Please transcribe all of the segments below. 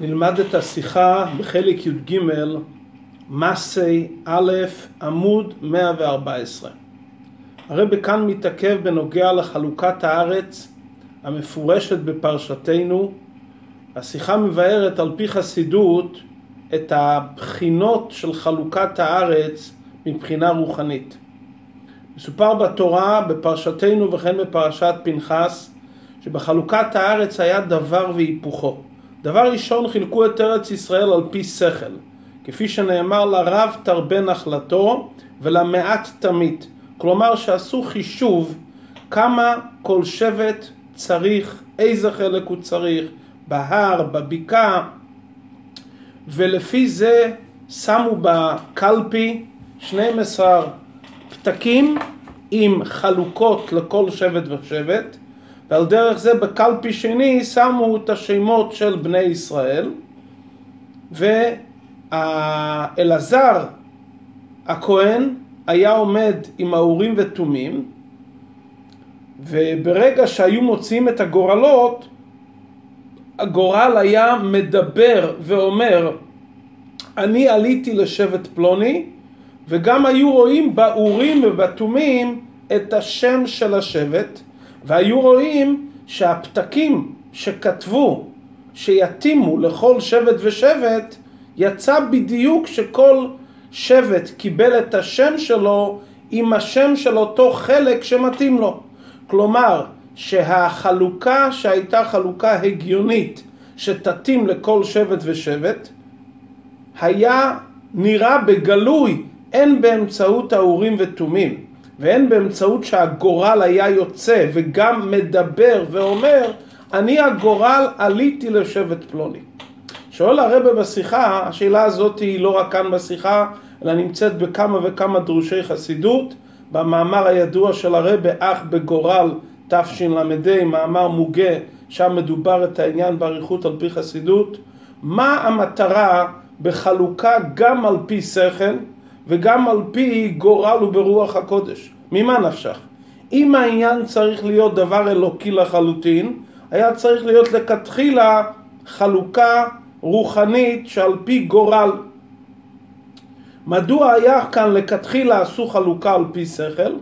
נלמד את השיחה בחלק י"ג, מסי א', עמוד 114. הרב כאן מתעכב בנוגע לחלוקת הארץ המפורשת בפרשתנו. השיחה מבארת על פי חסידות את הבחינות של חלוקת הארץ מבחינה רוחנית. מסופר בתורה, בפרשתנו וכן בפרשת פנחס, שבחלוקת הארץ היה דבר והיפוכו. דבר ראשון חילקו את ארץ ישראל על פי שכל, כפי שנאמר לרב תרבה נחלתו ולמעט תמית. כלומר שעשו חישוב כמה כל שבט צריך, איזה חלק הוא צריך, בהר, בבקעה, ולפי זה שמו בקלפי 12 פתקים עם חלוקות לכל שבט ושבט, ועל דרך זה בקלפי שני שמו את השמות של בני ישראל, ואלעזר הכהן היה עומד עם האורים ותומים, וברגע שהיו מוציאים את הגורלות, הגורל היה מדבר ואומר, אני עליתי לשבט פלוני, וגם היו רואים באורים ובתומים את השם של השבט, והיו רואים שהפתקים שכתבו שיתאימו לכל שבט ושבט, יצא בדיוק שכל שבט קיבל את השם שלו עם השם של אותו חלק שמתאים לו. כלומר, שהחלוקה שהייתה חלוקה הגיונית שתתאים לכל שבט ושבט, היה נראה בגלוי הן באמצעות האורים ותומים והן באמצעות שהגורל היה יוצא וגם מדבר ואומר אני הגורל עליתי לשבט פלוני. שואל הרבה בשיחה, השאלה הזאת היא לא רק כאן בשיחה אלא נמצאת בכמה וכמה דרושי חסידות במאמר הידוע של הרבה אח בגורל תשל"ה, מאמר מוגה, שם מדובר את העניין באריכות על פי חסידות. מה המטרה בחלוקה גם על פי שכל וגם על פי גורל וברוח הקודש. ממה נפשך? אם העניין צריך להיות דבר אלוקי לחלוטין, היה צריך להיות לכתחילה חלוקה רוחנית שעל פי גורל. מדוע היה כאן לכתחילה עשו חלוקה על פי שכל?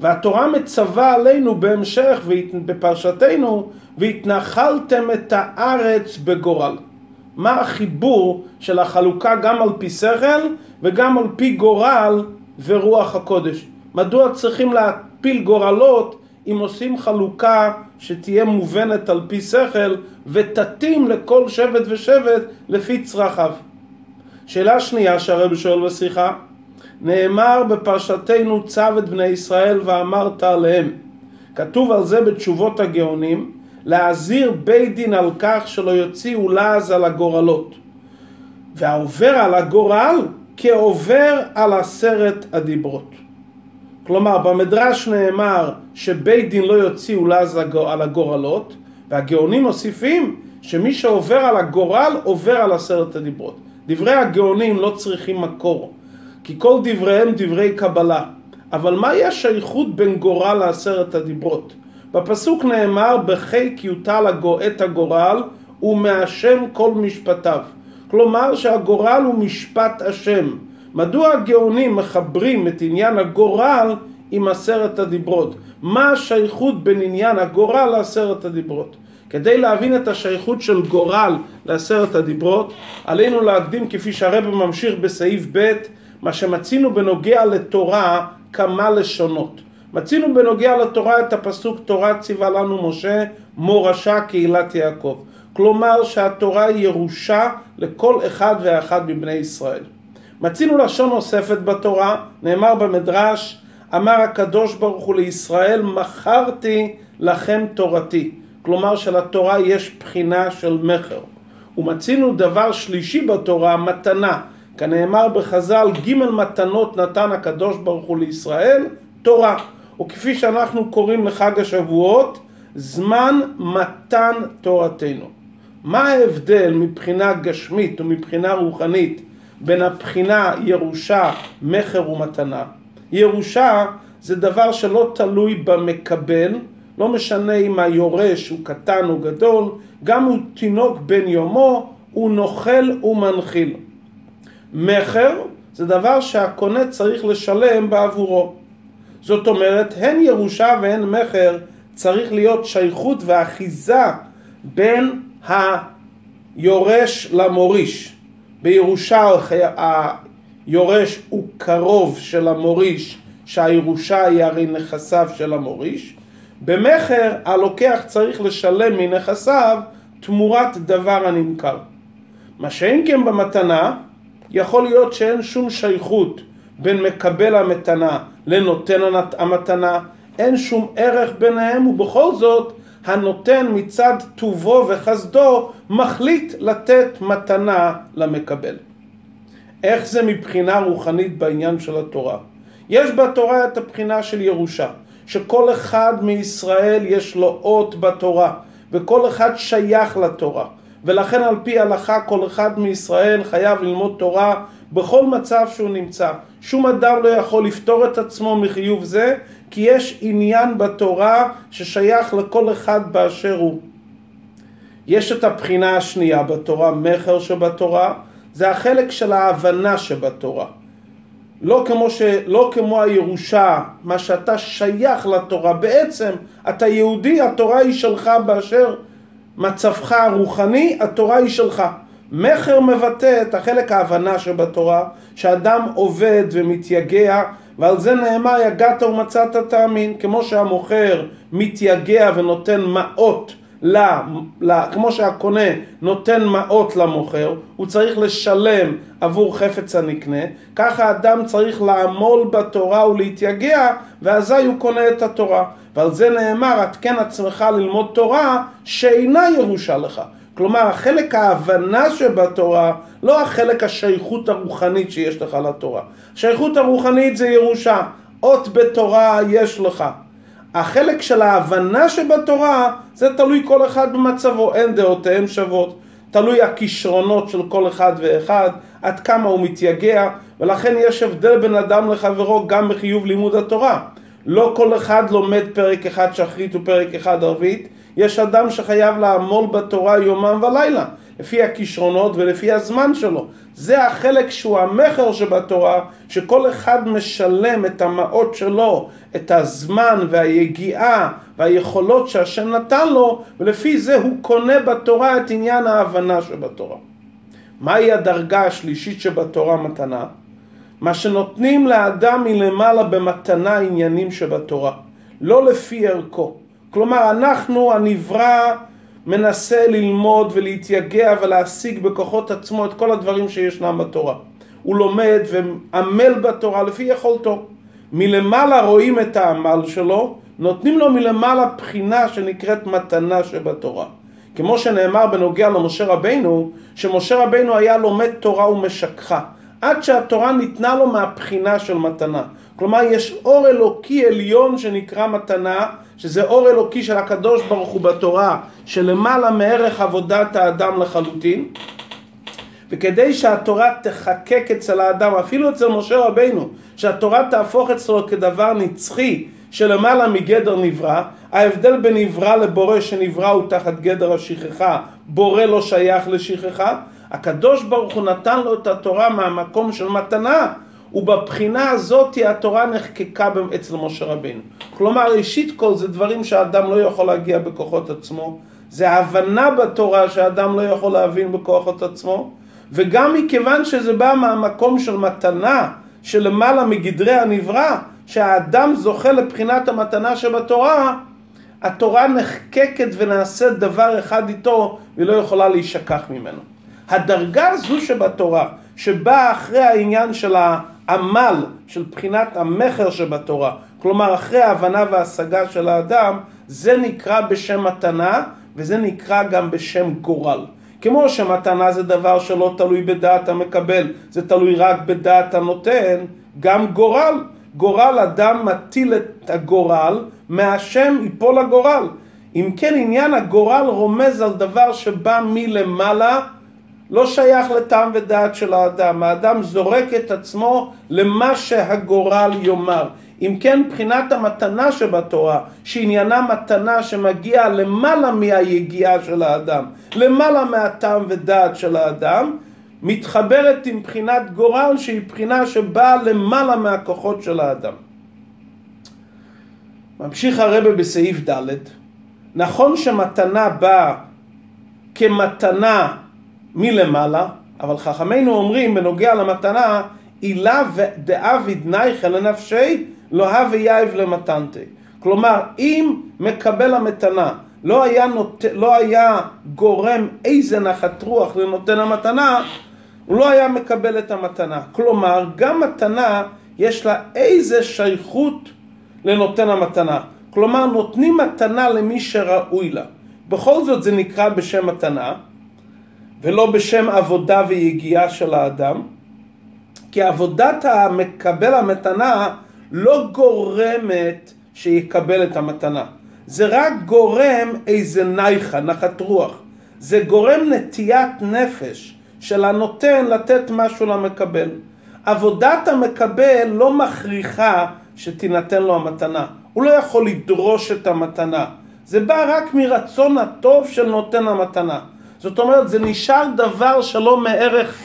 והתורה מצווה עלינו בהמשך בפרשתנו והתנחלתם את הארץ בגורל. מה החיבור של החלוקה גם על פי שכל וגם על פי גורל ורוח הקודש. מדוע צריכים להפיל גורלות אם עושים חלוקה שתהיה מובנת על פי שכל ותתאים לכל שבט ושבט לפי צרכיו. שאלה שנייה שהרב שואל בשיחה, נאמר בפרשתנו צו את בני ישראל ואמרת עליהם. כתוב על זה בתשובות הגאונים, להזהיר בית דין על כך שלא יוציאו לעז על הגורלות. והעובר על הגורל כעובר על עשרת הדיברות. כלומר, במדרש נאמר שבית דין לא יוציאו לעז על הגורלות, והגאונים מוסיפים שמי שעובר על הגורל עובר על עשרת הדיברות. דברי הגאונים לא צריכים מקור, כי כל דבריהם דברי קבלה. אבל מהי השייכות בין גורל לעשרת הדיברות? בפסוק נאמר בחיק יוטל את הגורל ומהשם כל משפטיו. כלומר שהגורל הוא משפט השם. מדוע הגאונים מחברים את עניין הגורל עם עשרת הדיברות? מה השייכות בין עניין הגורל לעשרת הדיברות? כדי להבין את השייכות של גורל לעשרת הדיברות, עלינו להקדים כפי שהרבא ממשיך בסעיף ב', מה שמצינו בנוגע לתורה כמה לשונות. מצינו בנוגע לתורה את הפסוק תורה ציווה לנו משה מורשה קהילת יעקב. כלומר שהתורה היא ירושה לכל אחד ואחד מבני ישראל. מצינו לשון נוספת בתורה, נאמר במדרש, אמר הקדוש ברוך הוא לישראל, מכרתי לכם תורתי. כלומר שלתורה יש בחינה של מכר. ומצינו דבר שלישי בתורה, מתנה. כנאמר בחז"ל, ג' מתנות נתן הקדוש ברוך הוא לישראל, תורה. וכפי שאנחנו קוראים לחג השבועות, זמן מתן תורתנו. מה ההבדל מבחינה גשמית ומבחינה רוחנית בין הבחינה ירושה, מכר ומתנה? ירושה זה דבר שלא תלוי במקבל, לא משנה אם היורש הוא קטן או גדול, גם הוא תינוק בן יומו, הוא נוכל ומנחיל. מכר זה דבר שהקונה צריך לשלם בעבורו. זאת אומרת, הן ירושה והן מכר צריך להיות שייכות ואחיזה בין היורש למוריש. בירושה היורש הוא קרוב של המוריש, שהירושה היא הרי נכסיו של המוריש. במכר הלוקח צריך לשלם מנכסיו תמורת דבר הנמכר. מה שאין כן במתנה, יכול להיות שאין שום שייכות בין מקבל המתנה לנותן המתנה, אין שום ערך ביניהם ובכל זאת הנותן מצד טובו וחסדו מחליט לתת מתנה למקבל. איך זה מבחינה רוחנית בעניין של התורה? יש בתורה את הבחינה של ירושה, שכל אחד מישראל יש לו אות בתורה, וכל אחד שייך לתורה. ולכן על פי הלכה כל אחד מישראל חייב ללמוד תורה בכל מצב שהוא נמצא. שום אדם לא יכול לפתור את עצמו מחיוב זה, כי יש עניין בתורה ששייך לכל אחד באשר הוא. יש את הבחינה השנייה בתורה, מכר שבתורה, זה החלק של ההבנה שבתורה. לא כמו, ש... לא כמו הירושה, מה שאתה שייך לתורה, בעצם אתה יהודי, התורה היא שלך באשר מצבך הרוחני, התורה היא שלך. מכר מבטא את החלק ההבנה שבתורה, שאדם עובד ומתייגע, ועל זה נאמר יגעת ומצאת תאמין, כמו שהמוכר מתייגע ונותן מעות ל, ל, כמו שהקונה נותן מעות למוכר, הוא צריך לשלם עבור חפץ הנקנה, ככה אדם צריך לעמול בתורה ולהתייגע, ואזי הוא קונה את התורה. ועל זה נאמר, התקן עצמך ללמוד תורה שאינה ירושה לך. כלומר, החלק ההבנה שבתורה, לא החלק השייכות הרוחנית שיש לך לתורה. השייכות הרוחנית זה ירושה. אות בתורה יש לך. החלק של ההבנה שבתורה, זה תלוי כל אחד במצבו, אין דעותיהם שוות. תלוי הכישרונות של כל אחד ואחד, עד כמה הוא מתייגע, ולכן יש הבדל בין אדם לחברו גם בחיוב לימוד התורה. לא כל אחד לומד פרק אחד שחרית ופרק אחד ערבית, יש אדם שחייב לעמול בתורה יומם ולילה, לפי הכישרונות ולפי הזמן שלו. זה החלק שהוא המכר שבתורה, שכל אחד משלם את המעות שלו, את הזמן והיגיעה והיכולות שהשם נתן לו, ולפי זה הוא קונה בתורה את עניין ההבנה שבתורה. מהי הדרגה השלישית שבתורה מתנה? מה שנותנים לאדם מלמעלה במתנה עניינים שבתורה, לא לפי ערכו. כלומר, אנחנו, הנברא, מנסה ללמוד ולהתייגע ולהשיג בכוחות עצמו את כל הדברים שישנם בתורה. הוא לומד ועמל בתורה לפי יכולתו. מלמעלה רואים את העמל שלו, נותנים לו מלמעלה בחינה שנקראת מתנה שבתורה. כמו שנאמר בנוגע למשה רבינו, שמשה רבינו היה לומד תורה ומשככה. עד שהתורה ניתנה לו מהבחינה של מתנה. כלומר, יש אור אלוקי עליון שנקרא מתנה, שזה אור אלוקי של הקדוש ברוך הוא בתורה, שלמעלה מערך עבודת האדם לחלוטין. וכדי שהתורה תחקק אצל האדם, אפילו אצל משה רבינו, שהתורה תהפוך אצלו כדבר נצחי שלמעלה מגדר נברא, ההבדל בין נברא לבורא שנברא הוא תחת גדר השכחה, בורא לא שייך לשכחה, הקדוש ברוך הוא נתן לו את התורה מהמקום של מתנה, ובבחינה הזאת התורה נחקקה אצל משה רבינו. כלומר, ראשית כל זה דברים שהאדם לא יכול להגיע בכוחות עצמו, זה הבנה בתורה שהאדם לא יכול להבין בכוחות עצמו, וגם מכיוון שזה בא מהמקום של מתנה, שלמעלה מגדרי הנברא, שהאדם זוכה לבחינת המתנה שבתורה, התורה נחקקת ונעשית דבר אחד איתו, והיא לא יכולה להישכח ממנו. הדרגה הזו שבתורה, שבאה אחרי העניין של העמל, של בחינת המכר שבתורה, כלומר אחרי ההבנה וההשגה של האדם, זה נקרא בשם מתנה, וזה נקרא גם בשם גורל. כמו שמתנה זה דבר שלא תלוי בדעת המקבל, זה תלוי רק בדעת הנותן, גם גורל. גורל אדם מטיל את הגורל, מהשם ייפול הגורל. אם כן עניין הגורל רומז על דבר שבא מלמעלה לא שייך לטעם ודעת של האדם, האדם זורק את עצמו למה שהגורל יאמר. אם כן בחינת המתנה שבתורה, שעניינה מתנה שמגיעה למעלה מהיגיעה של האדם, למעלה מהטעם ודעת של האדם, מתחברת עם בחינת גורל שהיא בחינה שבאה למעלה מהכוחות של האדם. ממשיך הרבה בסעיף ד', נכון שמתנה באה כמתנה מלמעלה, אבל חכמינו אומרים בנוגע למתנה, אילה דאביד נייכל לנפשי לא הווה יאיב למתנתי. כלומר, אם מקבל המתנה לא היה, נות... לא היה גורם איזה נחת רוח לנותן המתנה, הוא לא היה מקבל את המתנה. כלומר, גם מתנה יש לה איזה שייכות לנותן המתנה. כלומר, נותנים מתנה למי שראוי לה. בכל זאת זה נקרא בשם מתנה, ולא בשם עבודה ויגיעה של האדם, כי עבודת המקבל המתנה לא גורמת שיקבל את המתנה. זה רק גורם איזה נייחה, נחת רוח. זה גורם נטיית נפש של הנותן לתת משהו למקבל. עבודת המקבל לא מכריחה שתינתן לו המתנה. הוא לא יכול לדרוש את המתנה. זה בא רק מרצון הטוב של נותן המתנה. זאת אומרת, זה נשאר דבר שלא מערך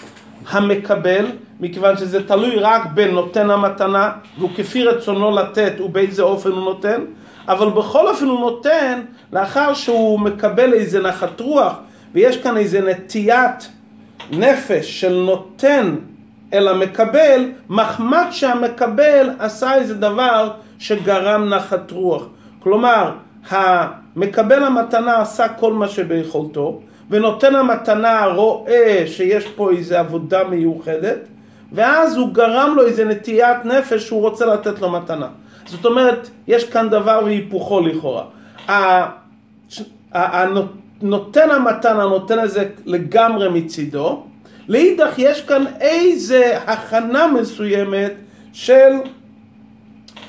המקבל, מכיוון שזה תלוי רק בנותן המתנה, והוא כפי רצונו לתת ובאיזה אופן הוא נותן, אבל בכל אופן הוא נותן לאחר שהוא מקבל איזה נחת רוח, ויש כאן איזה נטיית נפש של נותן אל המקבל, מחמד שהמקבל עשה איזה דבר שגרם נחת רוח. כלומר, המקבל המתנה עשה כל מה שביכולתו, ונותן המתנה רואה שיש פה איזו עבודה מיוחדת, ואז הוא גרם לו איזה נטיית נפש שהוא רוצה לתת לו מתנה. זאת אומרת, יש כאן דבר והיפוכו לכאורה. נותן המתנה נותן את זה לגמרי מצידו, לאידך יש כאן איזה הכנה מסוימת של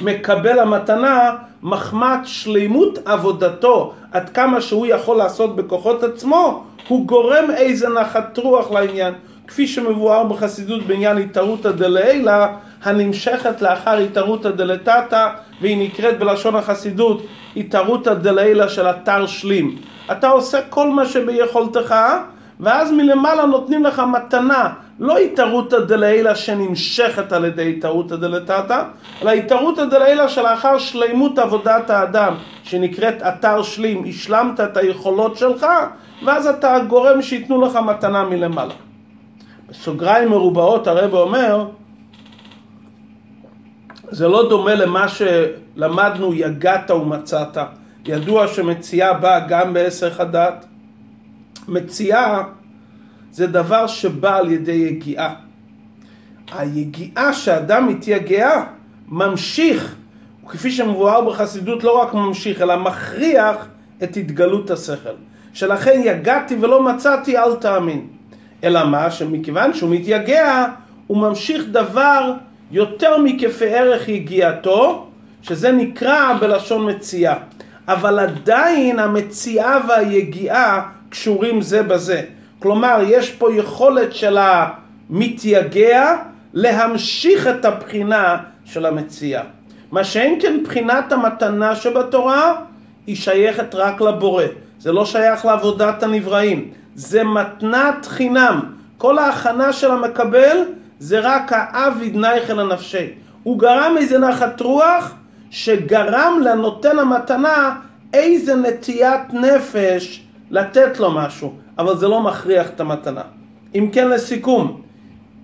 מקבל המתנה מחמת שלימות עבודתו, עד כמה שהוא יכול לעשות בכוחות עצמו, הוא גורם איזה נחת רוח לעניין. כפי שמבואר בחסידות בעניין התערותא דלעילא, הנמשכת לאחר התערותא דלתתא, והיא נקראת בלשון החסידות התערותא דלעילא של אתר שלים. אתה עושה כל מה שביכולתך, ואז מלמעלה נותנים לך מתנה, לא התערותא דלעילא שנמשכת על ידי התערותא דלתתא, אלא התערותא דלעילא שלאחר שלימות עבודת האדם, שנקראת אתר שלים, השלמת את היכולות שלך, ואז אתה גורם שייתנו לך מתנה מלמעלה. בסוגריים מרובעות הרב אומר, זה לא דומה למה שלמדנו יגעת ומצאת. ידוע שמציאה באה גם בעסק הדת. מציאה זה דבר שבא על ידי יגיעה. היגיעה שאדם מתייגע ממשיך, כפי שמבואר בחסידות לא רק ממשיך אלא מכריח את התגלות השכל. שלכן יגעתי ולא מצאתי אל תאמין. אלא מה? שמכיוון שהוא מתייגע הוא ממשיך דבר יותר מכפי ערך יגיעתו שזה נקרא בלשון מציאה. אבל עדיין המציאה והיגיעה קשורים זה בזה. כלומר, יש פה יכולת של המתייגע להמשיך את הבחינה של המציאה. מה שאין כן בחינת המתנה שבתורה, היא שייכת רק לבורא. זה לא שייך לעבודת הנבראים. זה מתנת חינם. כל ההכנה של המקבל זה רק האביד נייכל הנפשי. הוא גרם איזה נחת רוח שגרם לנותן המתנה איזה נטיית נפש לתת לו משהו, אבל זה לא מכריח את המתנה. אם כן לסיכום,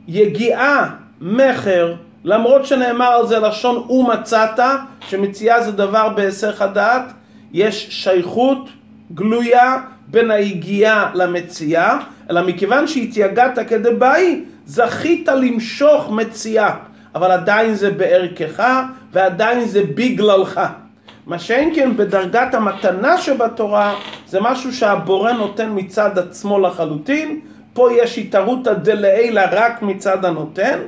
יגיעה, מכר, למרות שנאמר על זה לשון ומצאת, שמציאה זה דבר בהיסח הדעת, יש שייכות גלויה בין היגיעה למציאה, אלא מכיוון שהתייגעת כדבעי, זכית למשוך מציאה, אבל עדיין זה בערכך ועדיין זה בגללך. מה שאין כן בדרגת המתנה שבתורה זה משהו שהבורא נותן מצד עצמו לחלוטין, פה יש התערותא דלעילא רק מצד הנותן,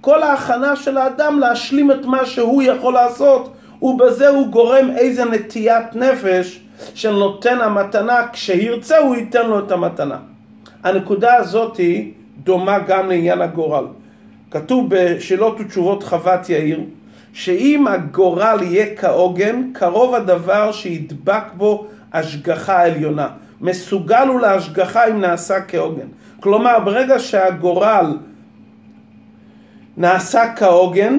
כל ההכנה של האדם להשלים את מה שהוא יכול לעשות ובזה הוא גורם איזה נטיית נפש של נותן המתנה, כשירצה הוא ייתן לו את המתנה. הנקודה הזאת היא דומה גם לעניין הגורל. כתוב בשאלות ותשובות חוות יאיר שאם הגורל יהיה כהוגן, קרוב הדבר שידבק בו השגחה עליונה. מסוגל הוא להשגחה אם נעשה כהוגן. כלומר, ברגע שהגורל נעשה כהוגן,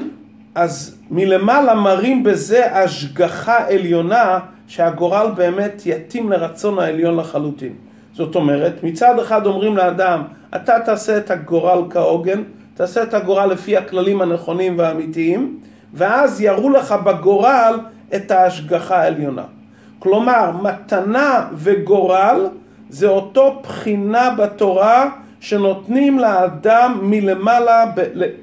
אז מלמעלה מרים בזה השגחה עליונה שהגורל באמת יתאים לרצון העליון לחלוטין. זאת אומרת, מצד אחד אומרים לאדם, אתה תעשה את הגורל כהוגן, תעשה את הגורל לפי הכללים הנכונים והאמיתיים, ואז יראו לך בגורל את ההשגחה העליונה. כלומר, מתנה וגורל זה אותו בחינה בתורה שנותנים לאדם מלמעלה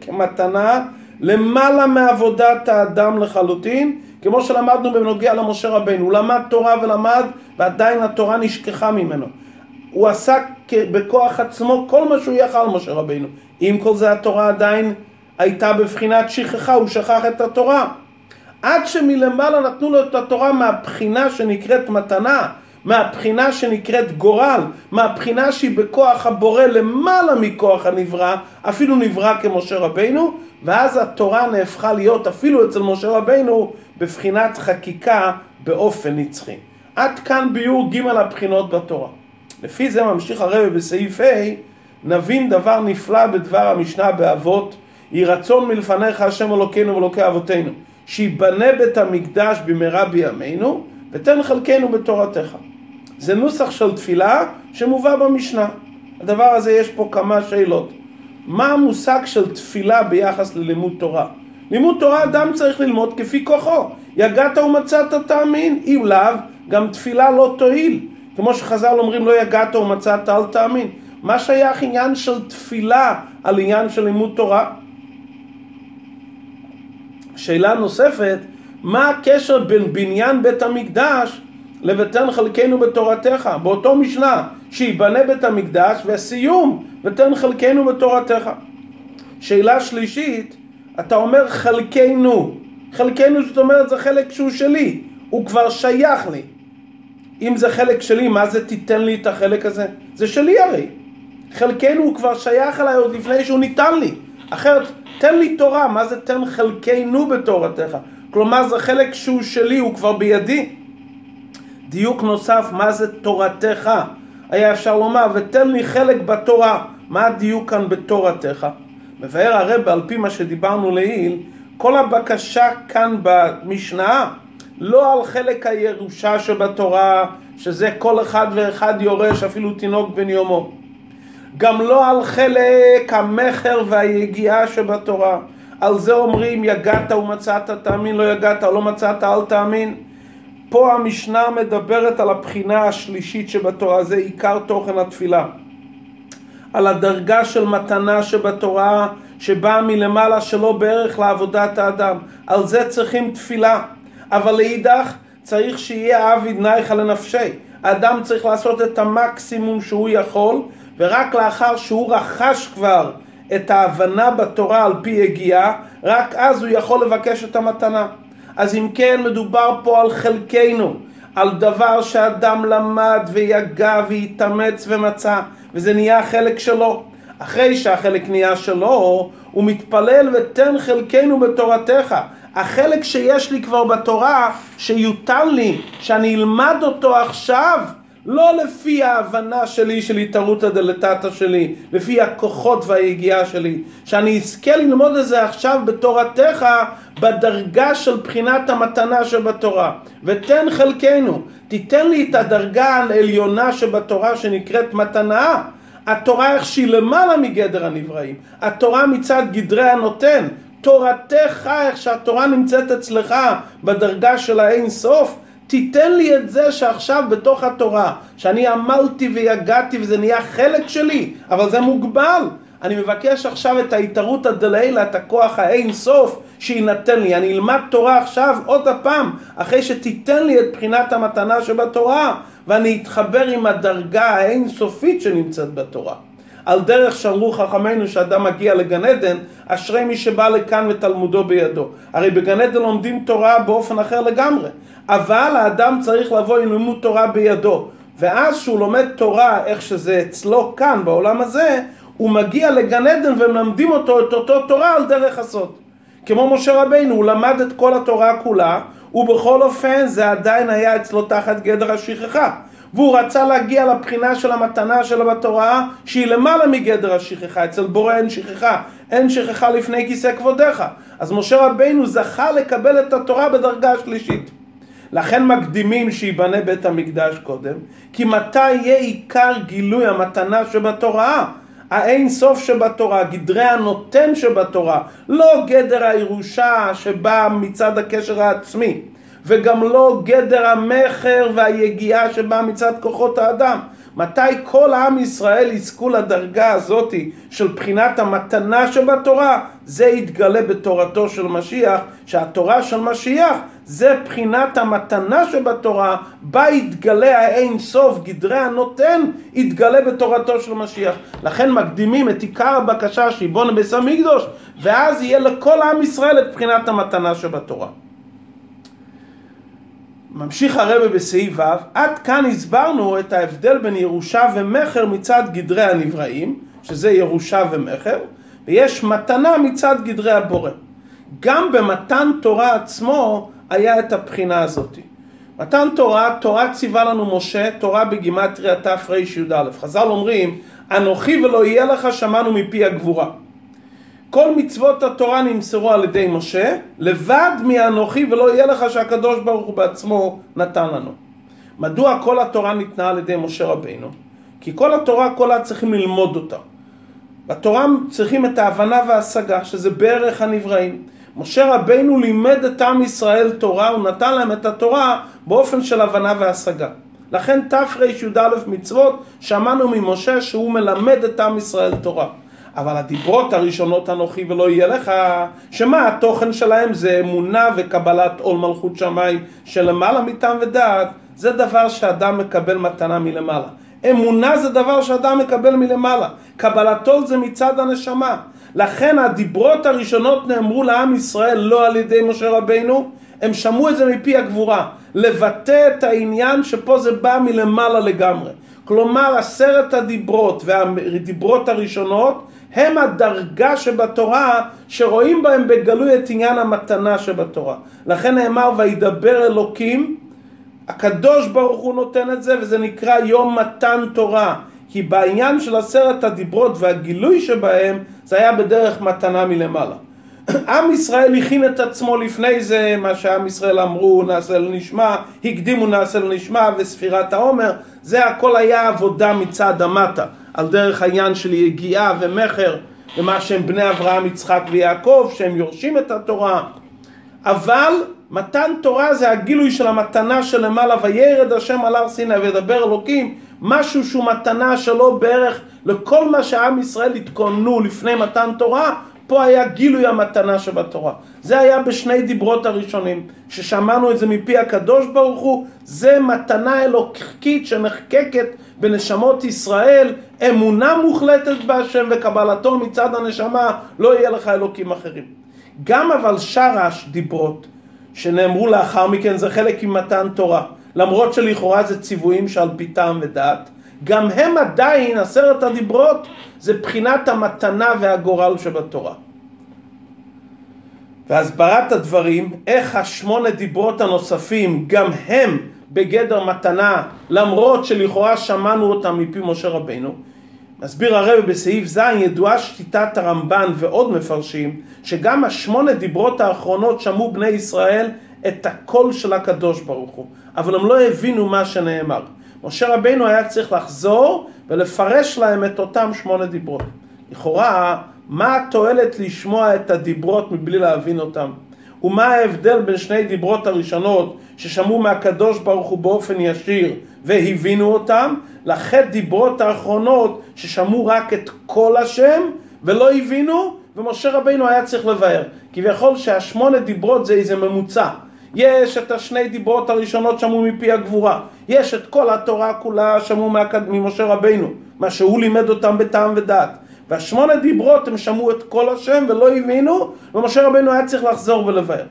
כמתנה, למעלה מעבודת האדם לחלוטין, כמו שלמדנו בנוגע למשה רבינו, הוא למד תורה ולמד ועדיין התורה נשכחה ממנו. הוא עשה בכוח עצמו כל מה שהוא יכל משה רבינו. עם כל זה התורה עדיין הייתה בבחינת שכחה, הוא שכח את התורה. עד שמלמעלה נתנו לו את התורה מהבחינה שנקראת מתנה, מהבחינה שנקראת גורל, מהבחינה שהיא בכוח הבורא למעלה מכוח הנברא, אפילו נברא כמשה רבינו, ואז התורה נהפכה להיות אפילו אצל משה רבינו בבחינת חקיקה באופן נצחי. עד כאן ביור ג' הבחינות בתורה. לפי זה ממשיך הרבי בסעיף ה' נבין דבר נפלא בדבר המשנה באבות יהי רצון מלפניך השם אלוקינו ואלוקי אבותינו שיבנה בית המקדש במהרה בימינו ותן חלקנו בתורתך. זה נוסח של תפילה שמובא במשנה. הדבר הזה יש פה כמה שאלות. מה המושג של תפילה ביחס ללימוד תורה? לימוד תורה אדם צריך ללמוד כפי כוחו. יגעת ומצאת תאמין, אם לאו, גם תפילה לא תועיל. כמו שחז"ל אומרים לא יגעת ומצאת אל תאמין. מה שייך עניין של תפילה על עניין של לימוד תורה? שאלה נוספת, מה הקשר בין בניין בית המקדש לבתן חלקנו בתורתך? באותו משנה, שיבנה בית המקדש והסיום, ותן חלקנו בתורתך. שאלה שלישית, אתה אומר חלקנו, חלקנו זאת אומרת זה חלק שהוא שלי, הוא כבר שייך לי. אם זה חלק שלי, מה זה תיתן לי את החלק הזה? זה שלי הרי. חלקנו הוא כבר שייך אליי עוד לפני שהוא ניתן לי. אחרת, תן לי תורה, מה זה תן חלקנו בתורתך? כלומר זה חלק שהוא שלי, הוא כבר בידי. דיוק נוסף, מה זה תורתך? היה אפשר לומר, ותן לי חלק בתורה. מה הדיוק כאן בתורתך? מבאר הרב על פי מה שדיברנו לעיל, כל הבקשה כאן במשנה לא על חלק הירושה שבתורה, שזה כל אחד ואחד יורש, אפילו תינוק בן יומו. גם לא על חלק המכר והיגיעה שבתורה. על זה אומרים יגעת ומצאת תאמין, לא יגעת או לא מצאת אל תאמין. פה המשנה מדברת על הבחינה השלישית שבתורה, זה עיקר תוכן התפילה. על הדרגה של מתנה שבתורה שבאה מלמעלה שלא בערך לעבודת האדם. על זה צריכים תפילה. אבל לאידך צריך שיהיה עביד נייחה לנפשי. האדם צריך לעשות את המקסימום שהוא יכול, ורק לאחר שהוא רכש כבר את ההבנה בתורה על פי הגיעה, רק אז הוא יכול לבקש את המתנה. אז אם כן מדובר פה על חלקנו, על דבר שאדם למד ויגע והתאמץ ומצא, וזה נהיה חלק שלו. אחרי שהחלק נהיה שלו, הוא מתפלל ותן חלקנו בתורתך. החלק שיש לי כבר בתורה, שיוטל לי, שאני אלמד אותו עכשיו, לא לפי ההבנה שלי של התערותא דלתתא שלי, לפי הכוחות והיגיעה שלי, שאני אזכה ללמוד את זה עכשיו בתורתך בדרגה של בחינת המתנה שבתורה. ותן חלקנו, תיתן לי את הדרגה העליונה שבתורה שנקראת מתנה. התורה איך שהיא למעלה מגדר הנבראים, התורה מצד גדרי הנותן, תורתך, איך שהתורה נמצאת אצלך בדרגה של האין סוף, תיתן לי את זה שעכשיו בתוך התורה, שאני עמלתי ויגעתי וזה נהיה חלק שלי, אבל זה מוגבל. אני מבקש עכשיו את ההתערותא דלעילא, את הכוח האין סוף שיינתן לי. אני אלמד תורה עכשיו עוד הפעם, אחרי שתיתן לי את בחינת המתנה שבתורה, ואני אתחבר עם הדרגה האין סופית שנמצאת בתורה. על דרך שאמרו חכמינו שאדם מגיע לגן עדן, אשרי מי שבא לכאן ותלמודו בידו. הרי בגן עדן לומדים תורה באופן אחר לגמרי, אבל האדם צריך לבוא עם לימוד תורה בידו. ואז שהוא לומד תורה איך שזה אצלו כאן בעולם הזה, הוא מגיע לגן עדן ומלמדים אותו את אותו תורה על דרך הסוד. כמו משה רבינו, הוא למד את כל התורה כולה, ובכל אופן זה עדיין היה אצלו תחת גדר השכחה. והוא רצה להגיע לבחינה של המתנה שלו בתורה שהיא למעלה מגדר השכחה, אצל בורא אין שכחה, אין שכחה לפני כיסא כבודיך. אז משה רבינו זכה לקבל את התורה בדרגה השלישית. לכן מקדימים שיבנה בית המקדש קודם, כי מתי יהיה עיקר גילוי המתנה שבתורה? האין סוף שבתורה, גדרי הנותן שבתורה, לא גדר הירושה שבא מצד הקשר העצמי. וגם לא גדר המכר והיגיעה שבאה מצד כוחות האדם. מתי כל עם ישראל יזכו לדרגה הזאתי של בחינת המתנה שבתורה, זה יתגלה בתורתו של משיח, שהתורה של משיח זה בחינת המתנה שבתורה, בה יתגלה האין סוף, גדרי הנותן, יתגלה בתורתו של משיח. לכן מקדימים את עיקר הבקשה שיבון ביס המקדוש, ואז יהיה לכל עם ישראל את בחינת המתנה שבתורה. ממשיך הרבה בסעיף ו', עד כאן הסברנו את ההבדל בין ירושה ומכר מצד גדרי הנבראים, שזה ירושה ומכר, ויש מתנה מצד גדרי הבורא. גם במתן תורה עצמו היה את הבחינה הזאת. מתן תורה, תורה ציווה לנו משה, תורה בגימטריה תרי"א. חז"ל אומרים, אנוכי ולא יהיה לך שמענו מפי הגבורה. כל מצוות התורה נמסרו על ידי משה, לבד מאנוכי ולא יהיה לך שהקדוש ברוך הוא בעצמו נתן לנו. מדוע כל התורה ניתנה על ידי משה רבינו? כי כל התורה כולה צריכים ללמוד אותה. בתורה צריכים את ההבנה וההשגה, שזה בערך הנבראים. משה רבינו לימד את עם ישראל תורה, הוא נתן להם את התורה באופן של הבנה והשגה. לכן תרי"א מצוות שמענו ממשה שהוא מלמד את עם ישראל תורה. אבל הדיברות הראשונות אנוכי ולא יהיה לך, שמה התוכן שלהם זה אמונה וקבלת עול מלכות שמיים שלמעלה מטעם ודעת, זה דבר שאדם מקבל מתנה מלמעלה. אמונה זה דבר שאדם מקבל מלמעלה, קבלת עול זה מצד הנשמה. לכן הדיברות הראשונות נאמרו לעם ישראל לא על ידי משה רבינו, הם שמעו את זה מפי הגבורה, לבטא את העניין שפה זה בא מלמעלה לגמרי. כלומר עשרת הדיברות והדיברות הראשונות הם הדרגה שבתורה שרואים בהם בגלוי את עניין המתנה שבתורה. לכן נאמר וידבר אלוקים, הקדוש ברוך הוא נותן את זה וזה נקרא יום מתן תורה. כי בעניין של עשרת הדיברות והגילוי שבהם זה היה בדרך מתנה מלמעלה. עם ישראל הכין את עצמו לפני זה, מה שעם ישראל אמרו נעשה לנשמע, הקדימו נעשה לנשמע וספירת העומר, זה הכל היה עבודה מצד המטה. על דרך העניין של יגיעה ומכר ומה שהם בני אברהם, יצחק ויעקב, שהם יורשים את התורה. אבל מתן תורה זה הגילוי של המתנה שלמעלה, וירד השם על הר סיני וידבר אלוקים, משהו שהוא מתנה שלא בערך לכל מה שעם ישראל התכוננו לפני מתן תורה, פה היה גילוי המתנה שבתורה. זה היה בשני דיברות הראשונים, ששמענו את זה מפי הקדוש ברוך הוא, זה מתנה אלוקית שנחקקת בנשמות ישראל, אמונה מוחלטת בהשם וקבלתו מצד הנשמה, לא יהיה לך אלוקים אחרים. גם אבל שרש דיברות שנאמרו לאחר מכן זה חלק ממתן תורה, למרות שלכאורה זה ציוויים שעל פי טעם ודעת, גם הם עדיין, עשרת הדיברות, זה בחינת המתנה והגורל שבתורה. והסברת הדברים, איך השמונה דיברות הנוספים, גם הם בגדר מתנה, למרות שלכאורה שמענו אותם מפי משה רבינו. מסביר הרב בסעיף ז' ידועה שתיתת הרמב"ן ועוד מפרשים שגם השמונה דיברות האחרונות שמעו בני ישראל את הקול של הקדוש ברוך הוא אבל הם לא הבינו מה שנאמר משה רבינו היה צריך לחזור ולפרש להם את אותם שמונה דיברות לכאורה מה התועלת לשמוע את הדיברות מבלי להבין אותם ומה ההבדל בין שני דיברות הראשונות ששמעו מהקדוש ברוך הוא באופן ישיר והבינו אותם, לחטא דיברות האחרונות ששמעו רק את כל השם ולא הבינו, ומשה רבינו היה צריך לבאר. כביכול שהשמונה דיברות זה איזה ממוצע. יש את השני דיברות הראשונות שמעו מפי הגבורה, יש את כל התורה כולה שמעו ממשה רבינו, מה שהוא לימד אותם בטעם ודעת. והשמונה דיברות הם שמעו את כל השם ולא הבינו, ומשה רבינו היה צריך לחזור ולבאר.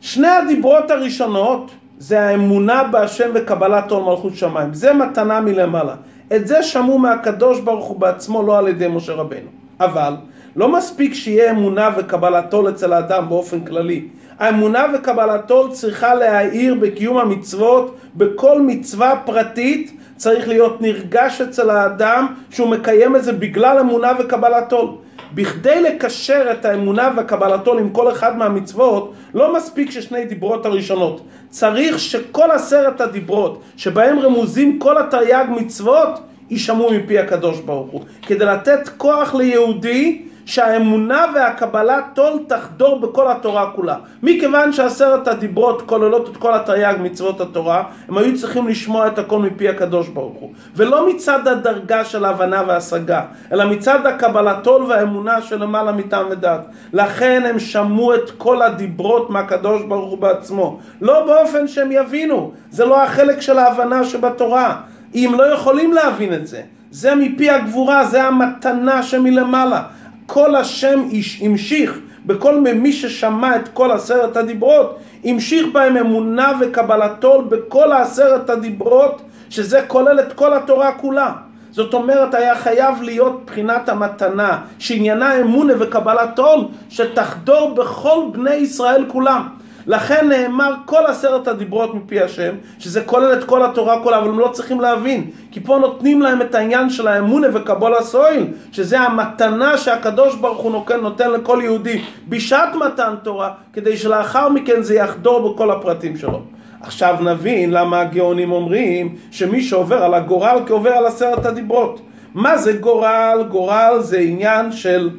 שני הדיברות הראשונות זה האמונה בהשם וקבלת עול מלכות שמיים. זה מתנה מלמעלה. את זה שמעו מהקדוש ברוך הוא בעצמו, לא על ידי משה רבינו. אבל לא מספיק שיהיה אמונה וקבלתו אצל האדם באופן כללי. האמונה וקבלתו צריכה להאיר בקיום המצוות, בכל מצווה פרטית צריך להיות נרגש אצל האדם שהוא מקיים את זה בגלל אמונה וקבלתו. בכדי לקשר את האמונה וקבלתו עם כל אחד מהמצוות, לא מספיק ששני דיברות הראשונות. צריך שכל עשרת הדיברות, שבהם רמוזים כל התרי"ג מצוות, יישמעו מפי הקדוש ברוך הוא. כדי לתת כוח ליהודי שהאמונה והקבלה תול תחדור בכל התורה כולה. מכיוון שעשרת הדיברות כוללות את כל התרי"ג מצוות התורה, הם היו צריכים לשמוע את הכל מפי הקדוש ברוך הוא. ולא מצד הדרגה של ההבנה וההשגה, אלא מצד הקבלה תול והאמונה של למעלה מטעם ודעת. לכן הם שמעו את כל הדיברות מהקדוש ברוך הוא בעצמו. לא באופן שהם יבינו, זה לא החלק של ההבנה שבתורה. אם לא יכולים להבין את זה. זה מפי הגבורה, זה המתנה שמלמעלה. כל השם המשיך בכל מי ששמע את כל עשרת הדיברות, המשיך בהם אמונה וקבלתו בכל העשרת הדיברות, שזה כולל את כל התורה כולה. זאת אומרת, היה חייב להיות בחינת המתנה, שעניינה אמונה וקבלת עול, שתחדור בכל בני ישראל כולם. לכן נאמר כל עשרת הדיברות מפי השם, שזה כולל את כל התורה כולה, אבל הם לא צריכים להבין, כי פה נותנים להם את העניין של האמונה וקבול הסויל, שזה המתנה שהקדוש ברוך הוא נותן, נותן לכל יהודי בשעת מתן תורה, כדי שלאחר מכן זה יחדור בכל הפרטים שלו. עכשיו נבין למה הגאונים אומרים שמי שעובר על הגורל כעובר על עשרת הדיברות. מה זה גורל? גורל זה עניין של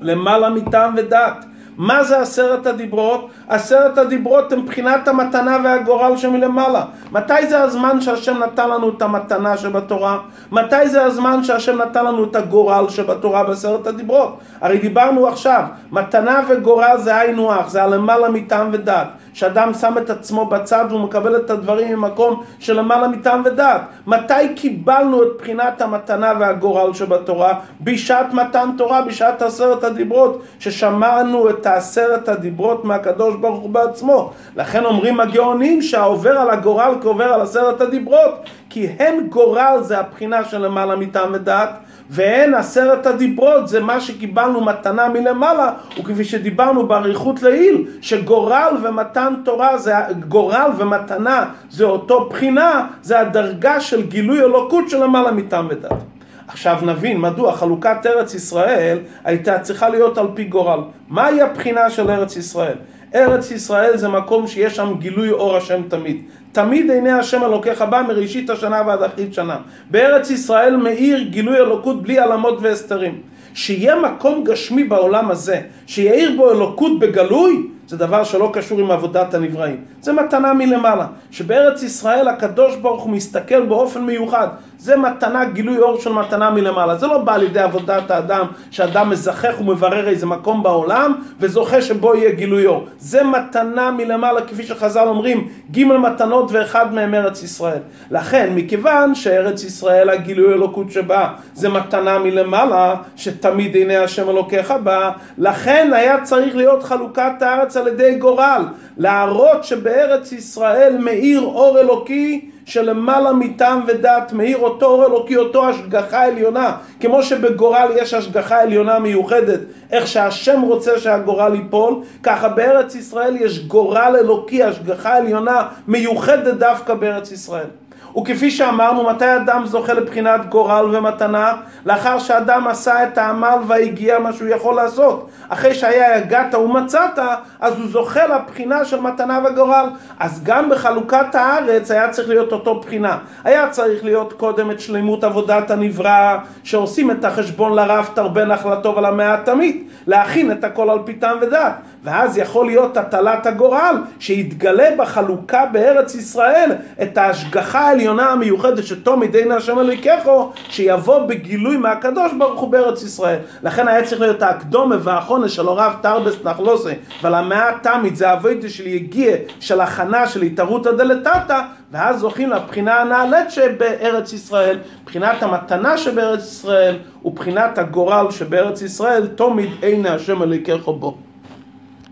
למעלה מטעם ודת. מה זה עשרת הדיברות? עשרת הדיברות הם בחינת המתנה והגורל שמלמעלה. מתי זה הזמן שהשם נתן לנו את המתנה שבתורה? מתי זה הזמן שהשם נתן לנו את הגורל שבתורה בעשרת הדיברות? הרי דיברנו עכשיו, מתנה וגורל זה היינו הך, זה הלמעלה מטעם ודת. שאדם שם את עצמו בצד והוא מקבל את הדברים ממקום של למעלה מטעם ודעת. מתי קיבלנו את בחינת המתנה והגורל שבתורה? בשעת מתן תורה, בשעת עשרת הדיברות, ששמענו את עשרת הדיברות מהקדוש ברוך הוא בעצמו. לכן אומרים הגאונים שהעובר על הגורל כעובר על עשרת הדיברות, כי הן גורל זה הבחינה של למעלה מטעם ודעת. והן עשרת הדיברות זה מה שקיבלנו מתנה מלמעלה וכפי שדיברנו באריכות לעיל שגורל ומתן תורה זה גורל ומתנה זה אותו בחינה זה הדרגה של גילוי אלוקות של למעלה מטעם ודת עכשיו נבין מדוע חלוקת ארץ ישראל הייתה צריכה להיות על פי גורל מהי הבחינה של ארץ ישראל? ארץ ישראל זה מקום שיש שם גילוי אור השם תמיד. תמיד עיני השם אלוקיך בא מראשית השנה ועד אחרית שנה. בארץ ישראל מאיר גילוי אלוקות בלי העלמות והסתרים. שיהיה מקום גשמי בעולם הזה, שיאיר בו אלוקות בגלוי, זה דבר שלא קשור עם עבודת הנבראים. זה מתנה מלמעלה. שבארץ ישראל הקדוש ברוך הוא מסתכל באופן מיוחד. זה מתנה, גילוי אור של מתנה מלמעלה. זה לא בא לידי עבודת האדם, שאדם מזכך ומברר איזה מקום בעולם, וזוכה שבו יהיה גילוי אור. זה מתנה מלמעלה, כפי שחז"ל אומרים, ג' מתנות ואחד מהם ארץ ישראל. לכן, מכיוון שארץ ישראל, הגילוי אלוקות שבה, זה מתנה מלמעלה, שתמיד עיני השם אלוקיך בה, לכן היה צריך להיות חלוקת הארץ על ידי גורל. להראות שבארץ ישראל מאיר אור אלוקי שלמעלה מטעם ודת מאיר אותו אור אלוקי, אותו השגחה עליונה, כמו שבגורל יש השגחה עליונה מיוחדת, איך שהשם רוצה שהגורל ייפול, ככה בארץ ישראל יש גורל אלוקי, השגחה עליונה מיוחדת דווקא בארץ ישראל. וכפי שאמרנו, מתי אדם זוכה לבחינת גורל ומתנה? לאחר שאדם עשה את העמל והגיע מה שהוא יכול לעשות. אחרי שהיה הגעת ומצאת, אז הוא זוכה לבחינה של מתנה וגורל. אז גם בחלוקת הארץ היה צריך להיות אותו בחינה. היה צריך להיות קודם את שלמות עבודת הנברא, שעושים את החשבון לרפתר בין החלטו ולמעט תמיד, להכין את הכל על פי טעם ודעת. ואז יכול להיות הטלת הגורל, שיתגלה בחלוקה בארץ ישראל את ההשגחה העליונה המיוחדת שתומד עיני השם אלוהיכךו, שיבוא בגילוי מהקדוש ברוך הוא בארץ ישראל. לכן היה צריך להיות האקדומה והחונה של הוריו תרבס נחלוסי, ולמאה תמיד זה אבוידע של יגיע, של הכנה של התערותא דלתתא, ואז זוכים לבחינה הנעלית שבארץ ישראל, בחינת המתנה שבארץ ישראל, ובחינת הגורל שבארץ ישראל, תומד עיני השם אלוהיכךו בו.